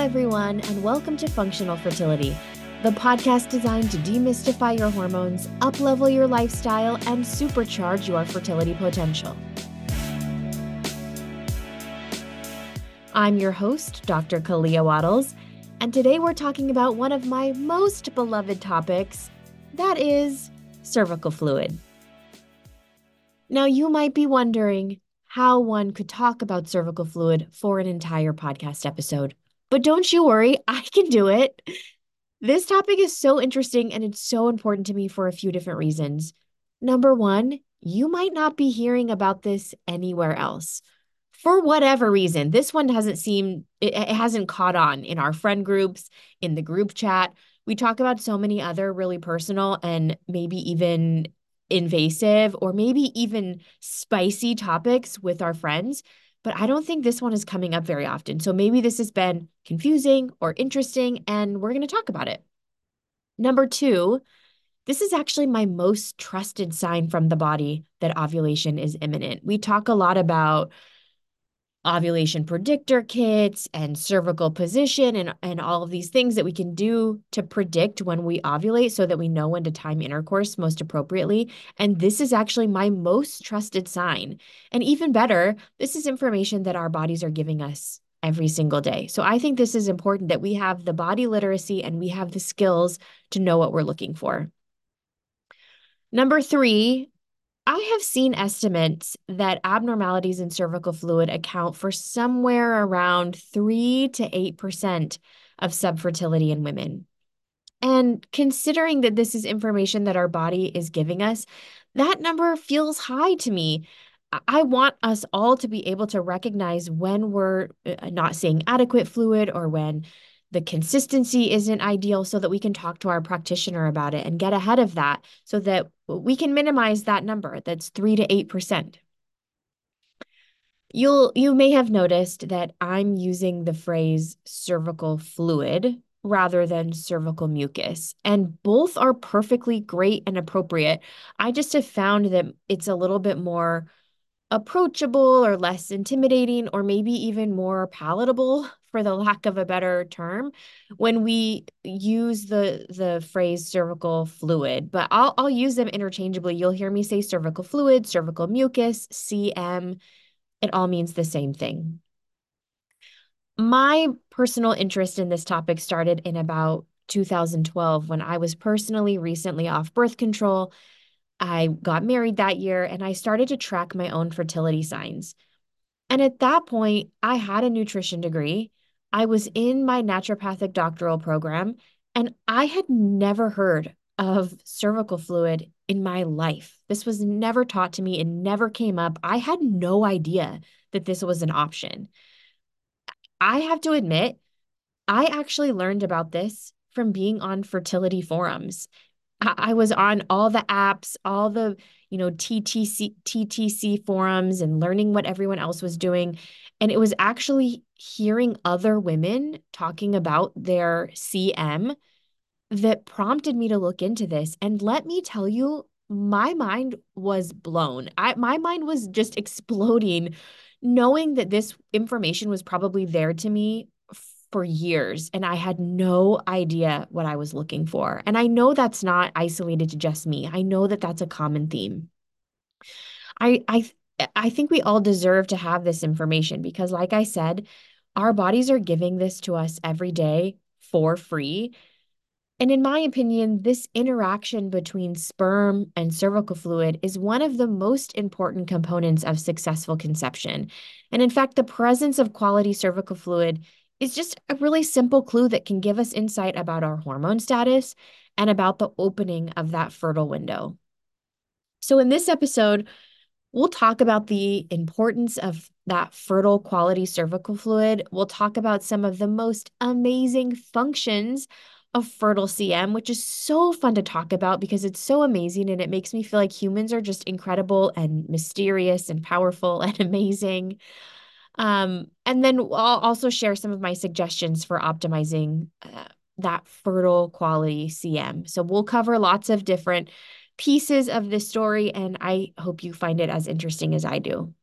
everyone, and welcome to Functional Fertility, the podcast designed to demystify your hormones, uplevel your lifestyle, and supercharge your fertility potential. I'm your host, Dr. Kalea Wattles, and today we're talking about one of my most beloved topics that is cervical fluid. Now, you might be wondering how one could talk about cervical fluid for an entire podcast episode. But don't you worry, I can do it. This topic is so interesting and it's so important to me for a few different reasons. Number one, you might not be hearing about this anywhere else. For whatever reason, this one hasn't seemed, it, it hasn't caught on in our friend groups, in the group chat. We talk about so many other really personal and maybe even invasive or maybe even spicy topics with our friends but I don't think this one is coming up very often. So maybe this has been confusing or interesting, and we're going to talk about it. Number two, this is actually my most trusted sign from the body that ovulation is imminent. We talk a lot about ovulation predictor kits and cervical position and, and all of these things that we can do to predict when we ovulate so that we know when to time intercourse most appropriately. And this is actually my most trusted sign. And even better, this is information that our bodies are giving us every single day. So I think this is important that we have the body literacy and we have the skills to know what we're looking for. Number three, I have seen estimates that abnormalities in cervical fluid account for somewhere around 3 to 8% of subfertility in women. And considering that this is information that our body is giving us, that number feels high to me. I want us all to be able to recognize when we're uh, not seeing adequate fluid or when the consistency isn't ideal so that we can talk to our practitioner about it and get ahead of that so that we can minimize that number that's 3 to 8%. You'll you may have noticed that I'm using the phrase cervical fluid rather than cervical mucus and both are perfectly great and appropriate. I just have found that it's a little bit more approachable or less intimidating or maybe even more palatable for the lack of a better term when we use the the phrase cervical fluid but I'll I'll use them interchangeably you'll hear me say cervical fluid cervical mucus cm it all means the same thing my personal interest in this topic started in about 2012 when I was personally recently off birth control I got married that year and I started to track my own fertility signs. And at that point, I had a nutrition degree. I was in my naturopathic doctoral program, and I had never heard of cervical fluid in my life. This was never taught to me, it never came up. I had no idea that this was an option. I have to admit, I actually learned about this from being on fertility forums I was on all the apps, all the, you know, TTC TTC forums and learning what everyone else was doing. And it was actually hearing other women talking about their CM that prompted me to look into this. And let me tell you, my mind was blown. I my mind was just exploding knowing that this information was probably there to me for years and I had no idea what I was looking for. And I know that's not isolated to just me. I know that that's a common theme. I I I think we all deserve to have this information because like I said, our bodies are giving this to us every day for free. And in my opinion, this interaction between sperm and cervical fluid is one of the most important components of successful conception. And in fact, the presence of quality cervical fluid is just a really simple clue that can give us insight about our hormone status and about the opening of that fertile window. So, in this episode, we'll talk about the importance of that fertile quality cervical fluid. We'll talk about some of the most amazing functions of fertile CM, which is so fun to talk about because it's so amazing and it makes me feel like humans are just incredible and mysterious and powerful and amazing. Um, and then I'll also share some of my suggestions for optimizing uh, that fertile quality CM. So we'll cover lots of different pieces of this story, and I hope you find it as interesting as I do.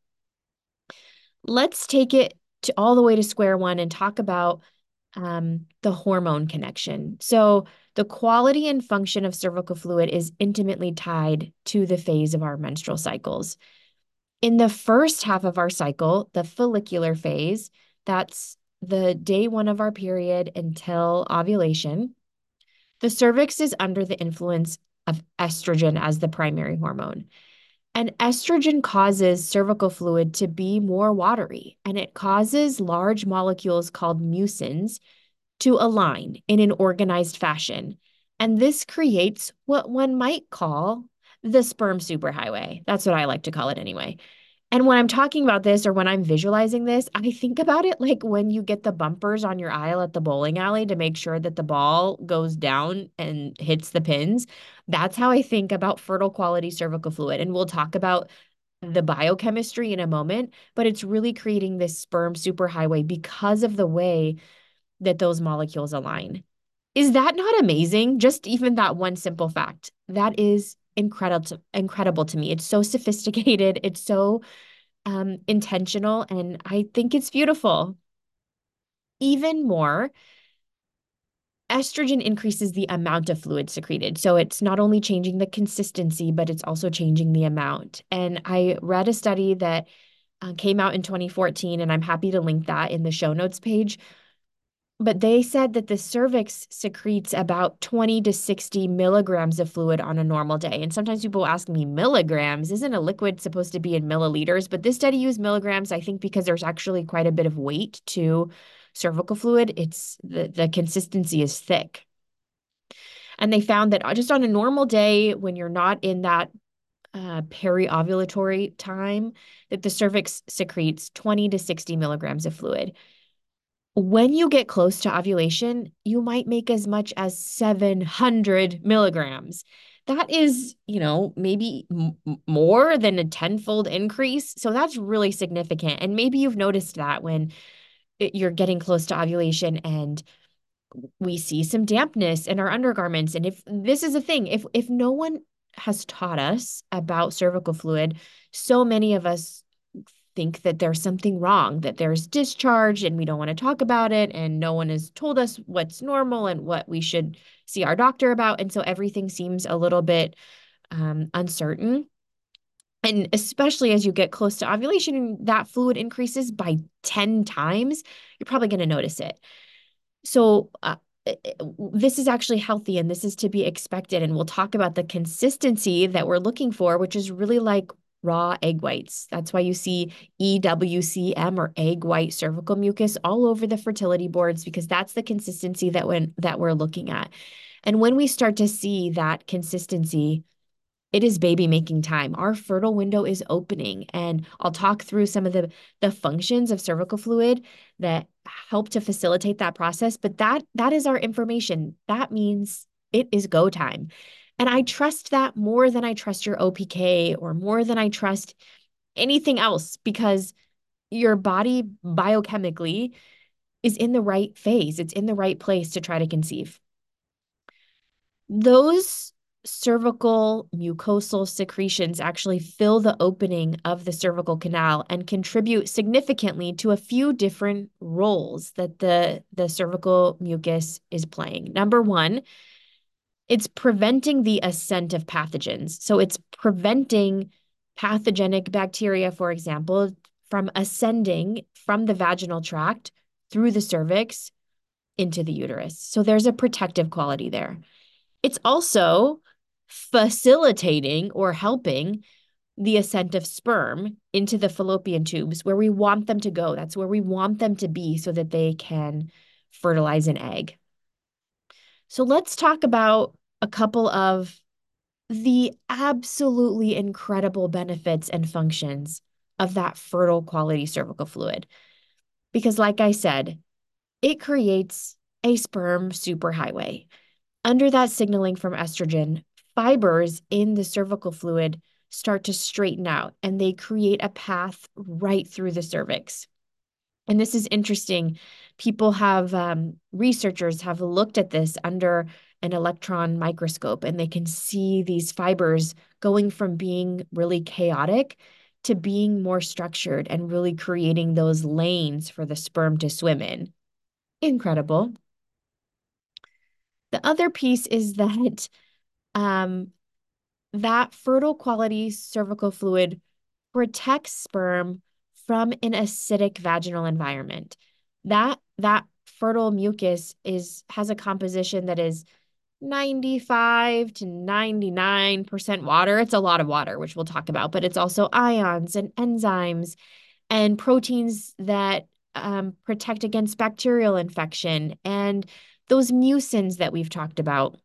Let's take it to all the way to square one and talk about um, the hormone connection. So, the quality and function of cervical fluid is intimately tied to the phase of our menstrual cycles. In the first half of our cycle, the follicular phase, that's the day one of our period until ovulation, the cervix is under the influence of estrogen as the primary hormone. And estrogen causes cervical fluid to be more watery, and it causes large molecules called mucins to align in an organized fashion. And this creates what one might call the sperm superhighway. That's what I like to call it anyway. And when I'm talking about this or when I'm visualizing this, I think about it like when you get the bumpers on your aisle at the bowling alley to make sure that the ball goes down and hits the pins. That's how I think about fertile quality cervical fluid. And we'll talk about the biochemistry in a moment, but it's really creating this sperm superhighway because of the way that those molecules align. Is that not amazing? Just even that one simple fact. That is incredible to, incredible to me. It's so sophisticated, it's so um, intentional, and I think it's beautiful. Even more, estrogen increases the amount of fluid secreted. So it's not only changing the consistency, but it's also changing the amount. And I read a study that uh, came out in 2014, and I'm happy to link that in the show notes page, but they said that the cervix secretes about 20 to 60 milligrams of fluid on a normal day. And sometimes people ask me, milligrams? Isn't a liquid supposed to be in milliliters? But this study used milligrams, I think, because there's actually quite a bit of weight to cervical fluid. It's the, the consistency is thick. And they found that just on a normal day, when you're not in that uh, peri-ovulatory time, that the cervix secretes 20 to 60 milligrams of fluid. When you get close to ovulation, you might make as much as 700 milligrams. That is, you know, maybe m- more than a tenfold increase. So that's really significant. And maybe you've noticed that when you're getting close to ovulation and we see some dampness in our undergarments. And if this is a thing, if if no one has taught us about cervical fluid, so many of us think that there's something wrong, that there's discharge and we don't want to talk about it. And no one has told us what's normal and what we should see our doctor about. And so everything seems a little bit um, uncertain. And especially as you get close to ovulation and that fluid increases by 10 times, you're probably going to notice it. So, uh, this is actually healthy and this is to be expected. And we'll talk about the consistency that we're looking for, which is really like raw egg whites. That's why you see EWCM or egg white cervical mucus all over the fertility boards because that's the consistency that when that we're looking at. And when we start to see that consistency, it is baby making time. Our fertile window is opening and I'll talk through some of the the functions of cervical fluid that help to facilitate that process, but that that is our information. That means it is go time. And I trust that more than I trust your OPK or more than I trust anything else because your body biochemically is in the right phase, it's in the right place to try to conceive. Those cervical mucosal secretions actually fill the opening of the cervical canal and contribute significantly to a few different roles that the, the cervical mucus is playing. Number one, it's preventing the ascent of pathogens. So it's preventing pathogenic bacteria, for example, from ascending from the vaginal tract through the cervix into the uterus. So there's a protective quality there. It's also facilitating or helping the ascent of sperm into the fallopian tubes where we want them to go. That's where we want them to be so that they can fertilize an egg. So let's talk about a couple of the absolutely incredible benefits and functions of that fertile quality cervical fluid. Because, like I said, it creates a sperm superhighway. Under that signaling from estrogen, fibers in the cervical fluid start to straighten out and they create a path right through the cervix. And this is interesting. People have, um, researchers have looked at this under an electron microscope and they can see these fibers going from being really chaotic to being more structured and really creating those lanes for the sperm to swim in. incredible. The other piece is that um, that fertile quality cervical fluid protects sperm from an acidic vaginal environment. That that fertile mucus is has a composition that is 95 to 99% water. It's a lot of water, which we'll talk about, but it's also ions and enzymes and proteins that um, protect against bacterial infection and those mucins that we've talked about.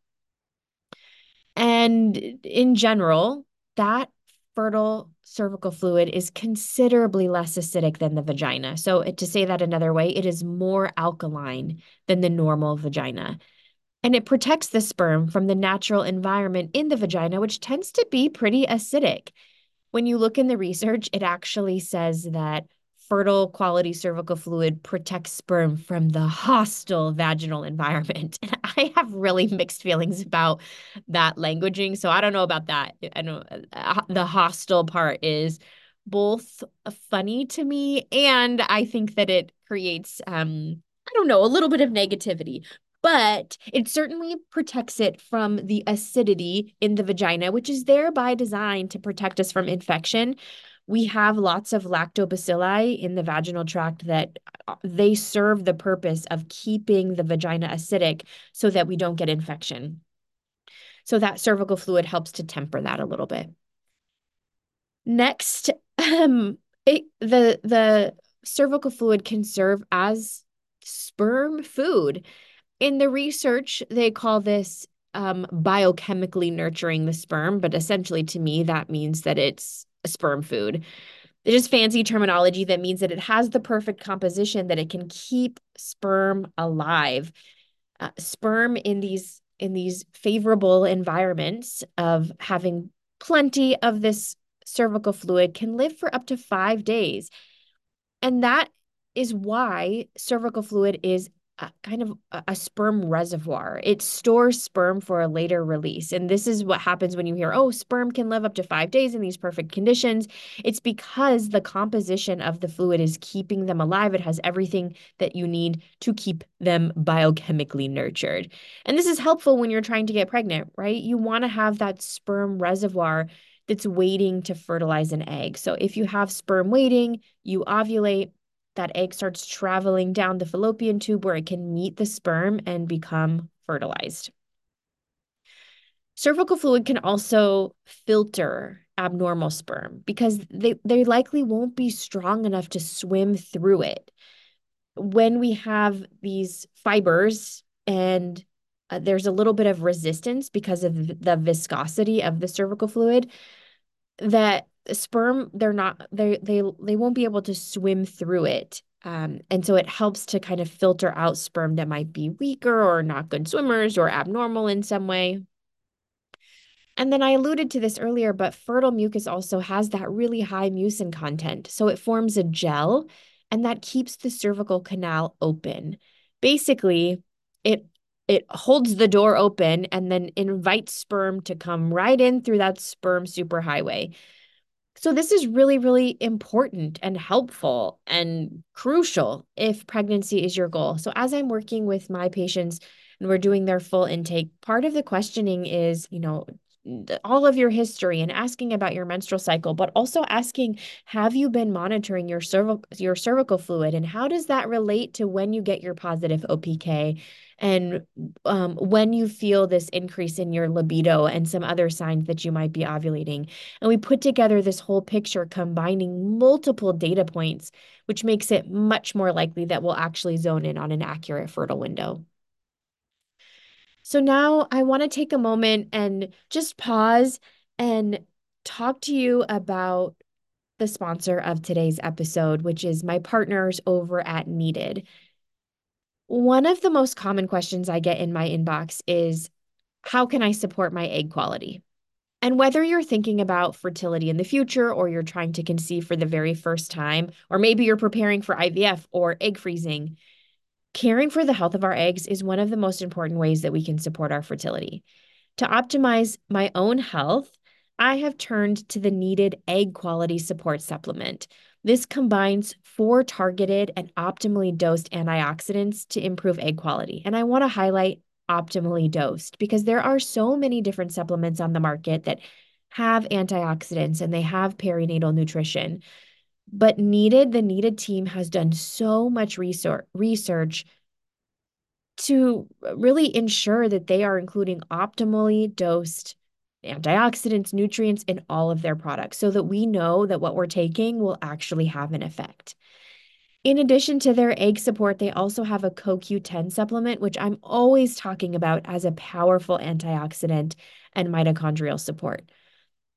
And in general, that fertile cervical fluid is considerably less acidic than the vagina. So, to say that another way, it is more alkaline than the normal vagina. And it protects the sperm from the natural environment in the vagina, which tends to be pretty acidic. When you look in the research, it actually says that fertile quality cervical fluid protects sperm from the hostile vaginal environment. And I have really mixed feelings about that languaging. So I don't know about that. I know uh, the hostile part is both funny to me and I think that it creates um I don't know, a little bit of negativity but it certainly protects it from the acidity in the vagina, which is there by design to protect us from infection we have lots of lactobacilli in the vaginal tract that uh, they serve the purpose of keeping the vagina acidic so that we don't get infection. So that cervical fluid helps to temper that a little bit. Next, um, it, the the cervical fluid can serve as sperm food. In the research, they call this um, biochemically nurturing the sperm, but essentially to me, that means that it's sperm food. It is just fancy terminology that means that it has the perfect composition that it can keep sperm alive. Uh, sperm in these in these favorable environments of having plenty of this cervical fluid can live for up to 5 days. And that is why cervical fluid is kind of a sperm reservoir. It stores sperm for a later release. And this is what happens when you hear, oh, sperm can live up to five days in these perfect conditions. It's because the composition of the fluid is keeping them alive. It has everything that you need to keep them biochemically nurtured. And this is helpful when you're trying to get pregnant, right? You want to have that sperm reservoir that's waiting to fertilize an egg. So if you have sperm waiting, you ovulate that egg starts traveling down the fallopian tube where it can meet the sperm and become fertilized. Cervical fluid can also filter abnormal sperm because they, they likely won't be strong enough to swim through it. When we have these fibers and uh, there's a little bit of resistance because of the viscosity of the cervical fluid, that sperm they're not they they they won't be able to swim through it um, and so it helps to kind of filter out sperm that might be weaker or not good swimmers or abnormal in some way and then I alluded to this earlier, but fertile mucus also has that really high mucin content. So it forms a gel and that keeps the cervical canal open. Basically, it it holds the door open and then invites sperm to come right in through that sperm superhighway. So, this is really, really important and helpful and crucial if pregnancy is your goal. So, as I'm working with my patients and we're doing their full intake, part of the questioning is, you know, all of your history and asking about your menstrual cycle, but also asking, have you been monitoring your cervical your cervical fluid, and how does that relate to when you get your positive OPK, and um, when you feel this increase in your libido and some other signs that you might be ovulating. And we put together this whole picture combining multiple data points, which makes it much more likely that we'll actually zone in on an accurate fertile window. So now I want to take a moment and just pause and talk to you about the sponsor of today's episode, which is my partners over at Needed. One of the most common questions I get in my inbox is How can I support my egg quality? And whether you're thinking about fertility in the future or you're trying to conceive for the very first time, or maybe you're preparing for IVF or egg freezing, Caring for the health of our eggs is one of the most important ways that we can support our fertility. To optimize my own health, I have turned to the Needed Egg Quality Support Supplement. This combines four targeted and optimally dosed antioxidants to improve egg quality. And I want to highlight optimally dosed because there are so many different supplements on the market that have antioxidants and they have perinatal nutrition. But needed, the needed team has done so much research research to really ensure that they are including optimally dosed antioxidants, nutrients in all of their products so that we know that what we're taking will actually have an effect. In addition to their egg support, they also have a CoQ10 supplement, which I'm always talking about as a powerful antioxidant and mitochondrial support.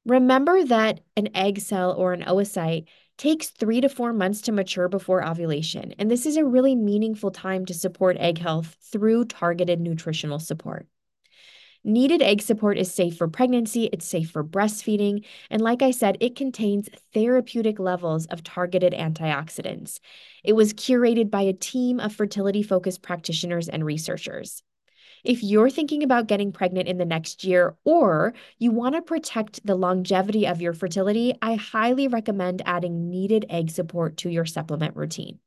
Remember that an egg cell or an oocyte takes three to four months to mature before ovulation, and this is a really meaningful time to support egg health through targeted nutritional support. Needed egg support is safe for pregnancy, it's safe for breastfeeding, and like I said, it contains therapeutic levels of targeted antioxidants. It was curated by a team of fertility focused practitioners and researchers. If you're thinking about getting pregnant in the next year or you want to protect the longevity of your fertility, I highly recommend adding needed egg support to your supplement routine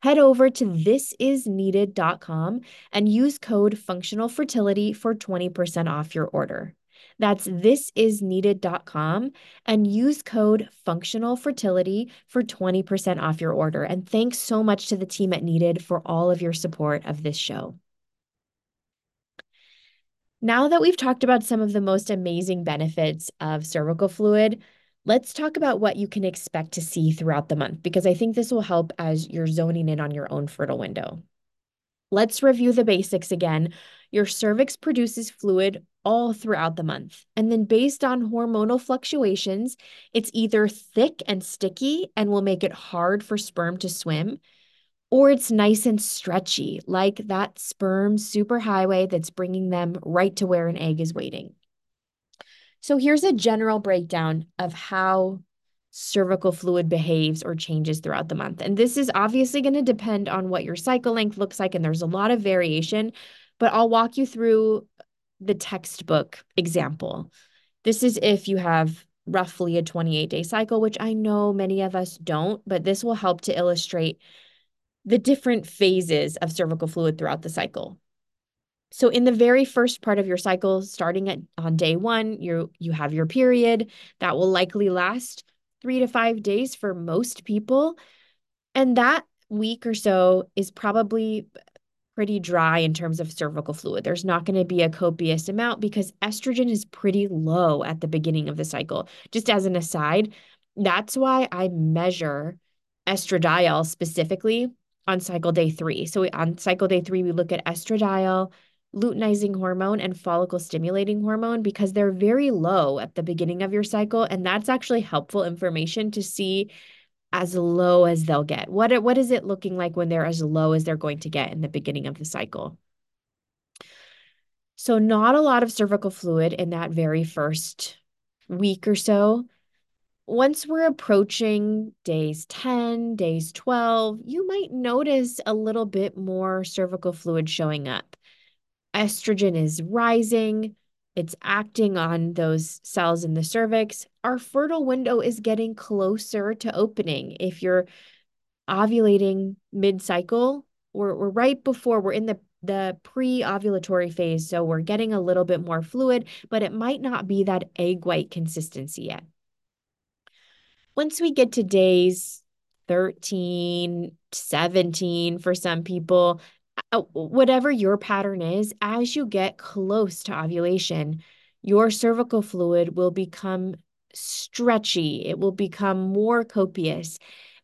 head over to thisisneeded.com and use code functional fertility for 20% off your order. That's thisisneeded.com and use code functional fertility for 20% off your order. And thanks so much to the team at Needed for all of your support of this show. Now that we've talked about some of the most amazing benefits of cervical fluid, Let's talk about what you can expect to see throughout the month because I think this will help as you're zoning in on your own fertile window. Let's review the basics again. Your cervix produces fluid all throughout the month. And then, based on hormonal fluctuations, it's either thick and sticky and will make it hard for sperm to swim, or it's nice and stretchy, like that sperm superhighway that's bringing them right to where an egg is waiting. So here's a general breakdown of how cervical fluid behaves or changes throughout the month. And this is obviously going to depend on what your cycle length looks like, and there's a lot of variation, but I'll walk you through the textbook example. This is if you have roughly a 28 day cycle, which I know many of us don't, but this will help to illustrate the different phases of cervical fluid throughout the cycle. So in the very first part of your cycle, starting at on day one, you you have your period that will likely last three to five days for most people. And that week or so is probably pretty dry in terms of cervical fluid. There's not going to be a copious amount because estrogen is pretty low at the beginning of the cycle. Just as an aside, that's why I measure estradiol specifically on cycle day three. So on cycle day three, we look at estradiol, luteinizing hormone and follicle stimulating hormone because they're very low at the beginning of your cycle. And that's actually helpful information to see as low as they'll get. What, what is it looking like when they're as low as they're going to get in the beginning of the cycle? So, not a lot of cervical fluid in that very first week or so. Once we're approaching days 10, days 12, you might notice a little bit more cervical fluid showing up estrogen is rising, it's acting on those cells in the cervix. Our fertile window is getting closer to opening. If you're ovulating mid cycle, we're, we're right before we're in the the pre-ovulatory phase so we're getting a little bit more fluid but it might not be that egg white consistency yet once we get to days 13 17 for some people uh, whatever your pattern is, as you get close to ovulation, your cervical fluid will become stretchy, it will become more copious,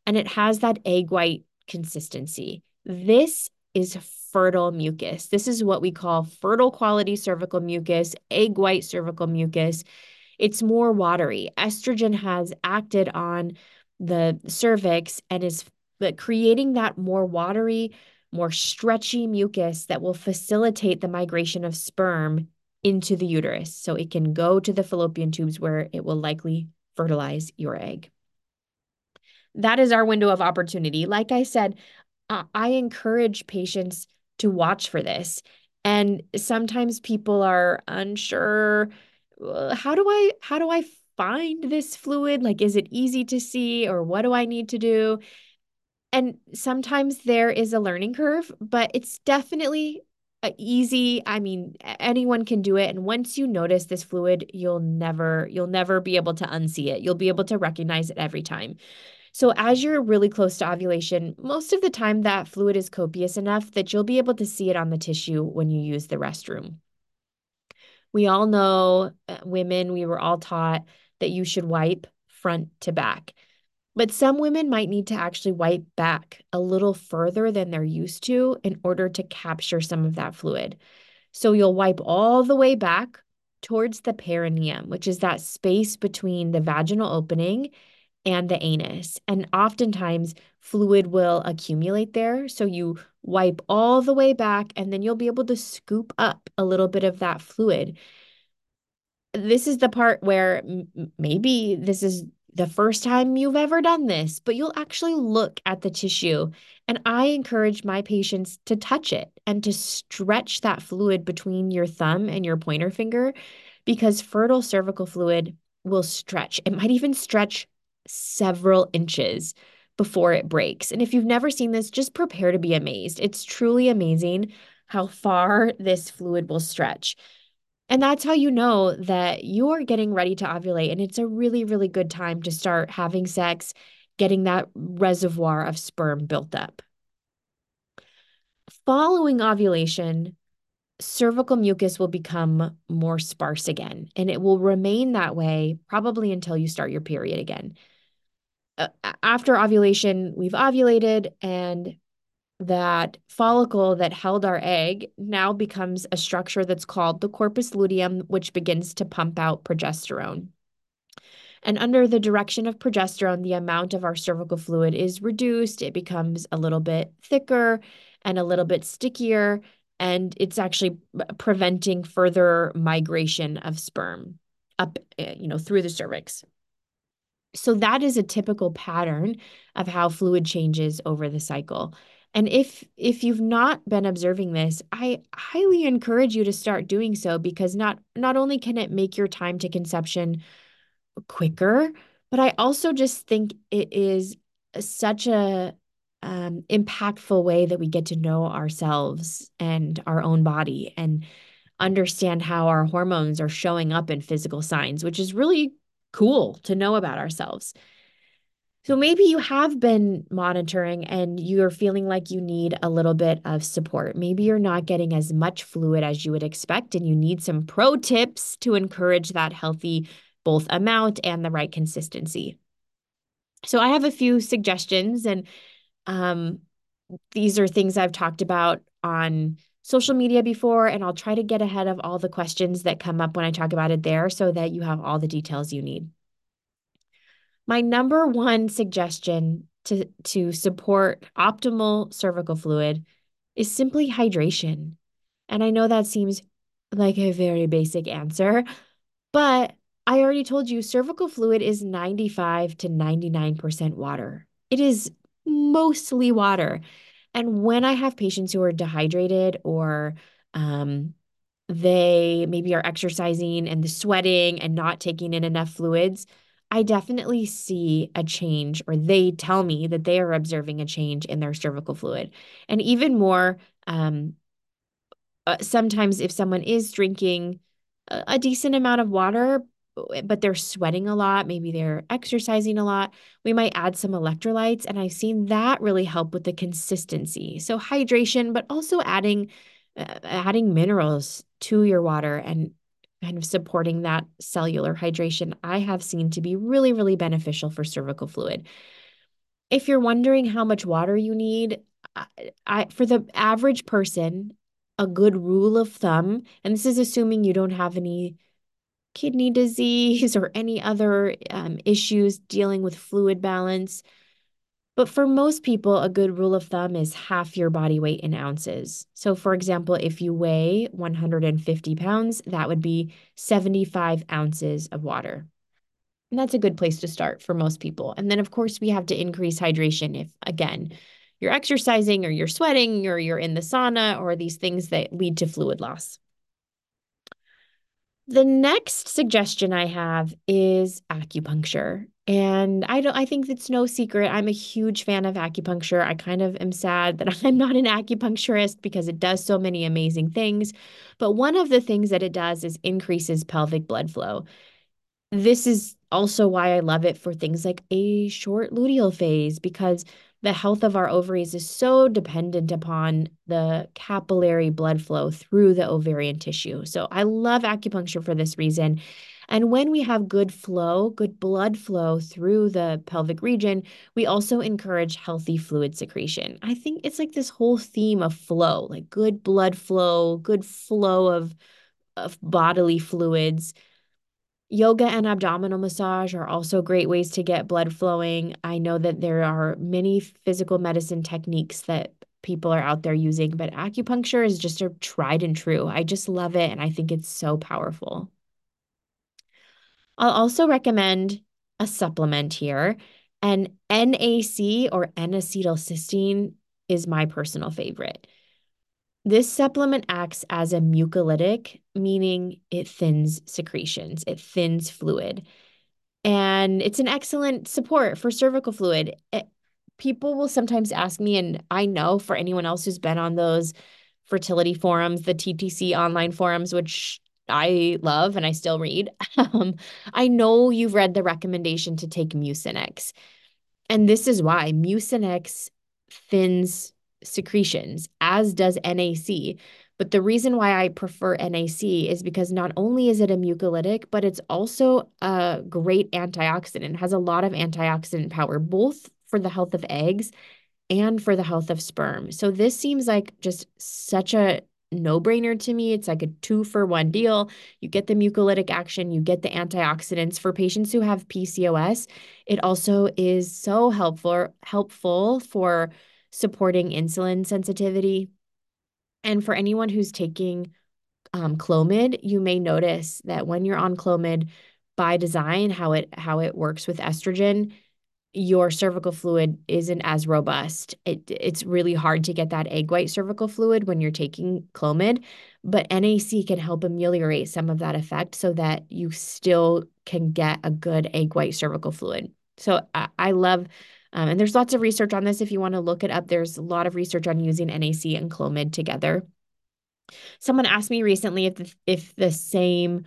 and it has that egg white consistency. This is fertile mucus. This is what we call fertile quality cervical mucus, egg white cervical mucus. It's more watery. Estrogen has acted on the cervix and is creating that more watery, more stretchy mucus that will facilitate the migration of sperm into the uterus so it can go to the fallopian tubes where it will likely fertilize your egg. That is our window of opportunity. Like I said, I encourage patients to watch for this. And sometimes people are unsure Uh, how do I how do I find this fluid? Like, is it easy to see or what do I need to do? And sometimes there is a learning curve, but it's definitely uh, easy. I mean, anyone can do it. And once you notice this fluid, you'll never, you'll never be able to unsee it. You'll be able to recognize it every time. So as you're really close to ovulation, most of the time that fluid is copious enough that you'll be able to see it on the tissue when you use the restroom. We all know, uh, women, we were all taught that you should wipe front to back. But some women might need to actually wipe back a little further than they're used to in order to capture some of that fluid. So you'll wipe all the way back towards the perineum, which is that space between the vaginal opening and the anus. And oftentimes, fluid will accumulate there. So you wipe all the way back, and then you'll be able to scoop up a little bit of that fluid. This is the part where maybe this is the first time you've ever done this, but you'll actually look at the tissue. And I encourage my patients to touch it and to stretch that fluid between your thumb and your pointer finger because fertile cervical fluid will stretch. It might even stretch several inches before it breaks. And if you've never seen this, just prepare to be amazed. It's truly amazing how far this fluid will stretch. And that's how you know that you are getting ready to ovulate. And it's a really, really good time to start having sex, getting that reservoir of sperm built up. Following ovulation, cervical mucus will become more sparse again, and it will remain that way probably until you start your period again. Uh, after ovulation, we've ovulated, and that follicle that held our egg now becomes a structure that's called the corpus luteum, which begins to pump out progesterone. And under the direction of progesterone, the amount of our cervical fluid is reduced. It becomes a little bit thicker and a little bit stickier, and it's actually preventing further migration of sperm up, eh, you know, through the cervix. So that is a typical pattern of how fluid changes over the cycle. And if if you've not been observing this, I highly encourage you to start doing so because not not only can it make your time to conception quicker, but I also just think it is such a um, impactful way that we get to know ourselves and our own body and understand how our hormones are showing up in physical signs, which is really cool to know about ourselves. So maybe you have been monitoring and you're feeling like you need a little bit of support. Maybe you're not getting as much fluid as you would expect, and you need some pro tips to encourage that healthy both amount and the right consistency. So I have a few suggestions, and um, these are things I've talked about on social media before, and I'll try to get ahead of all the questions that come up when I talk about it there so that you have all the details you need. My number one suggestion to, to support optimal cervical fluid is simply hydration. And I know that seems like a very basic answer, but I already told you cervical fluid is 95 to 99% water. It is mostly water. And when I have patients who are dehydrated or um, they maybe are exercising and the sweating and not taking in enough fluids, I definitely see a change, or they tell me that they are observing a change in their cervical fluid. And even more, um, uh, sometimes if someone is drinking a, a decent amount of water, but they're sweating a lot, maybe they're exercising a lot, we might add some electrolytes. And I've seen that really help with the consistency. So hydration, but also adding uh, adding minerals to your water and kind of supporting that cellular hydration, I have seen to be really, really beneficial for cervical fluid. If you're wondering how much water you need, I, I for the average person, a good rule of thumb, and this is assuming you don't have any kidney disease or any other um, issues dealing with fluid balance, but for most people, a good rule of thumb is half your body weight in ounces. So, for example, if you weigh 150 pounds, that would be 75 ounces of water. And that's a good place to start for most people. And then, of course, we have to increase hydration if, again, you're exercising or you're sweating or you're in the sauna or these things that lead to fluid loss. The next suggestion I have is acupuncture. And I don't I think it's no secret. I'm a huge fan of acupuncture. I kind of am sad that I'm not an acupuncturist because it does so many amazing things. But one of the things that it does is increases pelvic blood flow. This is also why I love it for things like a short luteal phase because the health of our ovaries is so dependent upon the capillary blood flow through the ovarian tissue. So I love acupuncture for this reason. And when we have good flow, good blood flow through the pelvic region, we also encourage healthy fluid secretion. I think it's like this whole theme of flow, like good blood flow, good flow of, of bodily fluids Yoga and abdominal massage are also great ways to get blood flowing. I know that there are many physical medicine techniques that people are out there using, but acupuncture is just a tried and true. I just love it and I think it's so powerful. I'll also recommend a supplement here, and NAC or N-acetylcysteine is my personal favorite. This supplement acts as a mucolytic, meaning it thins secretions, it thins fluid. And it's an excellent support for cervical fluid. It, eh, people will sometimes ask me, and I know for anyone else who's been on those fertility forums, the TTC online forums, which I love and I still read, um, I know you've read the recommendation to take Mucinex. And this is why Mucinex thins secretions, as does NAC. But the reason why I prefer NAC is because not only is it a mucolytic, but it's also a great antioxidant. Has a lot of antioxidant power, both for the health of eggs and for the health of sperm. So this seems like just such a no brainer to me. It's like a two for one deal. You get the mucolytic action, you get the antioxidants. For patients who have PCOS, it also is so helpful helpful for supporting insulin sensitivity. And for anyone who's taking um, Clomid, you may notice that when you're on Clomid, by design, how it how it works with estrogen, your cervical fluid isn't as robust. It, it's really hard to get that egg white cervical fluid when you're taking Clomid, but NAC can help ameliorate some of that effect so that you still can get a good egg white cervical fluid. So I, I love um, and there's lots of research on this if you want to look it up. There's a lot of research on using NAC and Clomid together. Someone asked me recently if the, if the same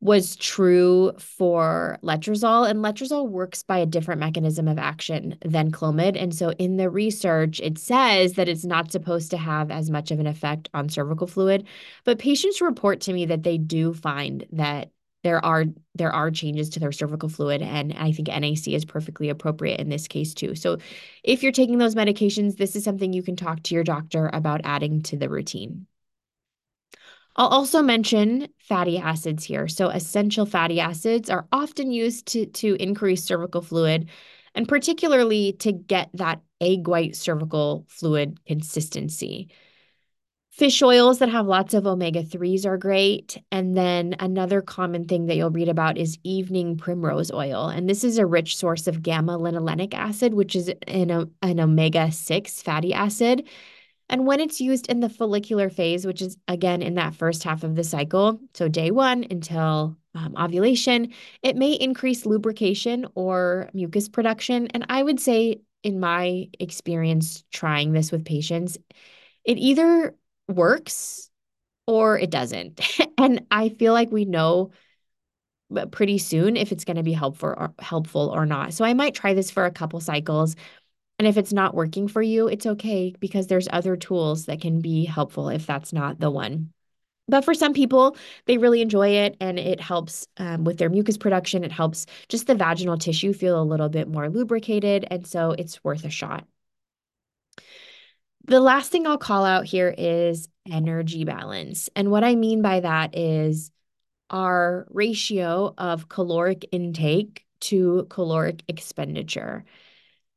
was true for letrozole, and letrozole works by a different mechanism of action than Clomid. And so in the research, it says that it's not supposed to have as much of an effect on cervical fluid. But patients report to me that they do find that there are there are changes to their cervical fluid and I think NAC is perfectly appropriate in this case too. So if you're taking those medications, this is something you can talk to your doctor about adding to the routine. I'll also mention fatty acids here. So essential fatty acids are often used to, to increase cervical fluid and particularly to get that egg white cervical fluid consistency. Fish oils that have lots of omega 3s are great. And then another common thing that you'll read about is evening primrose oil. And this is a rich source of gamma linolenic acid, which is an, an omega 6 fatty acid. And when it's used in the follicular phase, which is again in that first half of the cycle, so day one until um, ovulation, it may increase lubrication or mucus production. And I would say, in my experience trying this with patients, it either works or it doesn't. and I feel like we know pretty soon if it's going to be helpful or helpful or not. So I might try this for a couple cycles. And if it's not working for you, it's okay because there's other tools that can be helpful if that's not the one. But for some people, they really enjoy it and it helps um, with their mucus production. It helps just the vaginal tissue feel a little bit more lubricated. And so it's worth a shot. The last thing I'll call out here is energy balance. And what I mean by that is our ratio of caloric intake to caloric expenditure.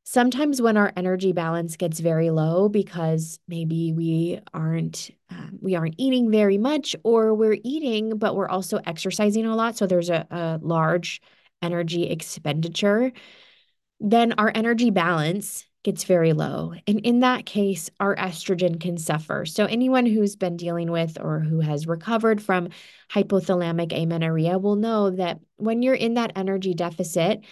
Sometimes when our energy balance gets very low because maybe we aren't um, we aren't eating very much or we're eating but we're also exercising a lot so there's a, a large energy expenditure then our energy balance gets very low. And in that case, our estrogen can suffer. So, anyone who's been dealing with or who has recovered from hypothalamic amenorrhea will know that when you're in that energy deficit,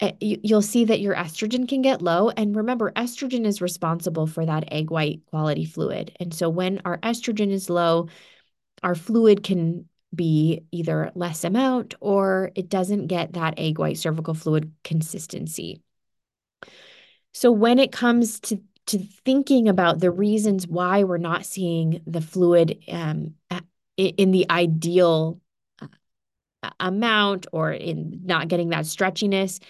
eh, you'll see that your estrogen can get low. And remember, estrogen is responsible for that egg white quality fluid. And so, when our estrogen is low, our fluid can be either less amount or it doesn't get that egg white cervical fluid consistency. So when it comes to to thinking about the reasons why we're not seeing the fluid um, in the ideal uh, amount or in not getting that stretchiness,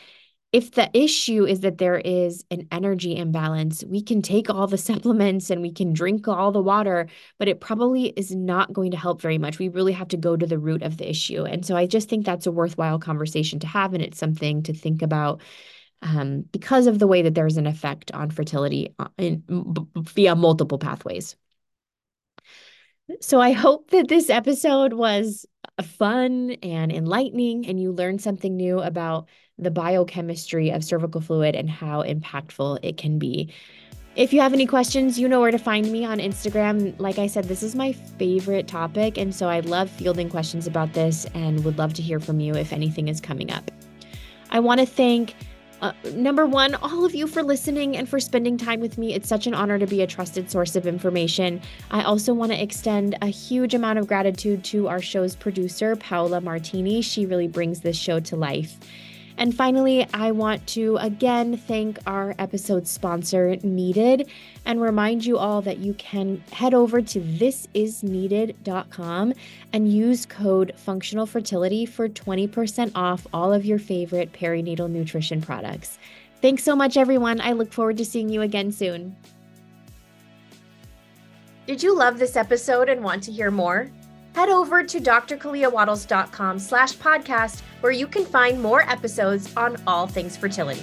if the issue is that there is an energy imbalance, we can take all the supplements and we can drink all the water, but it probably is not going to help very much. We really have to go to the root of the issue. And so I just think that's a worthwhile conversation to have. And it's something to think about um, because of the way that there's an effect on fertility uh, in, via multiple pathways. So I hope that this episode was fun and enlightening, and you learned something new about the biochemistry of cervical fluid and how impactful it can be. If you have any questions, you know where to find me on Instagram. Like I said, this is my favorite topic, and so I love fielding questions about this and would love to hear from you if anything is coming up. I want to thank uh, number one, all of you for listening and for spending time with me. It's such an honor to be a trusted source of information. I also want to extend a huge amount of gratitude to our show's producer, Paola Martini. She really brings this show to life. And finally, I want to again thank our episode sponsor, Needed, and remind you all that you can head over to thisisneeded.com and use code functional fertility for 20% off all of your favorite perinatal nutrition products. Thanks so much, everyone. I look forward to seeing you again soon. Did you love this episode and want to hear more? Head over to drkaleawattles.com slash podcast where you can find more episodes on all things fertility.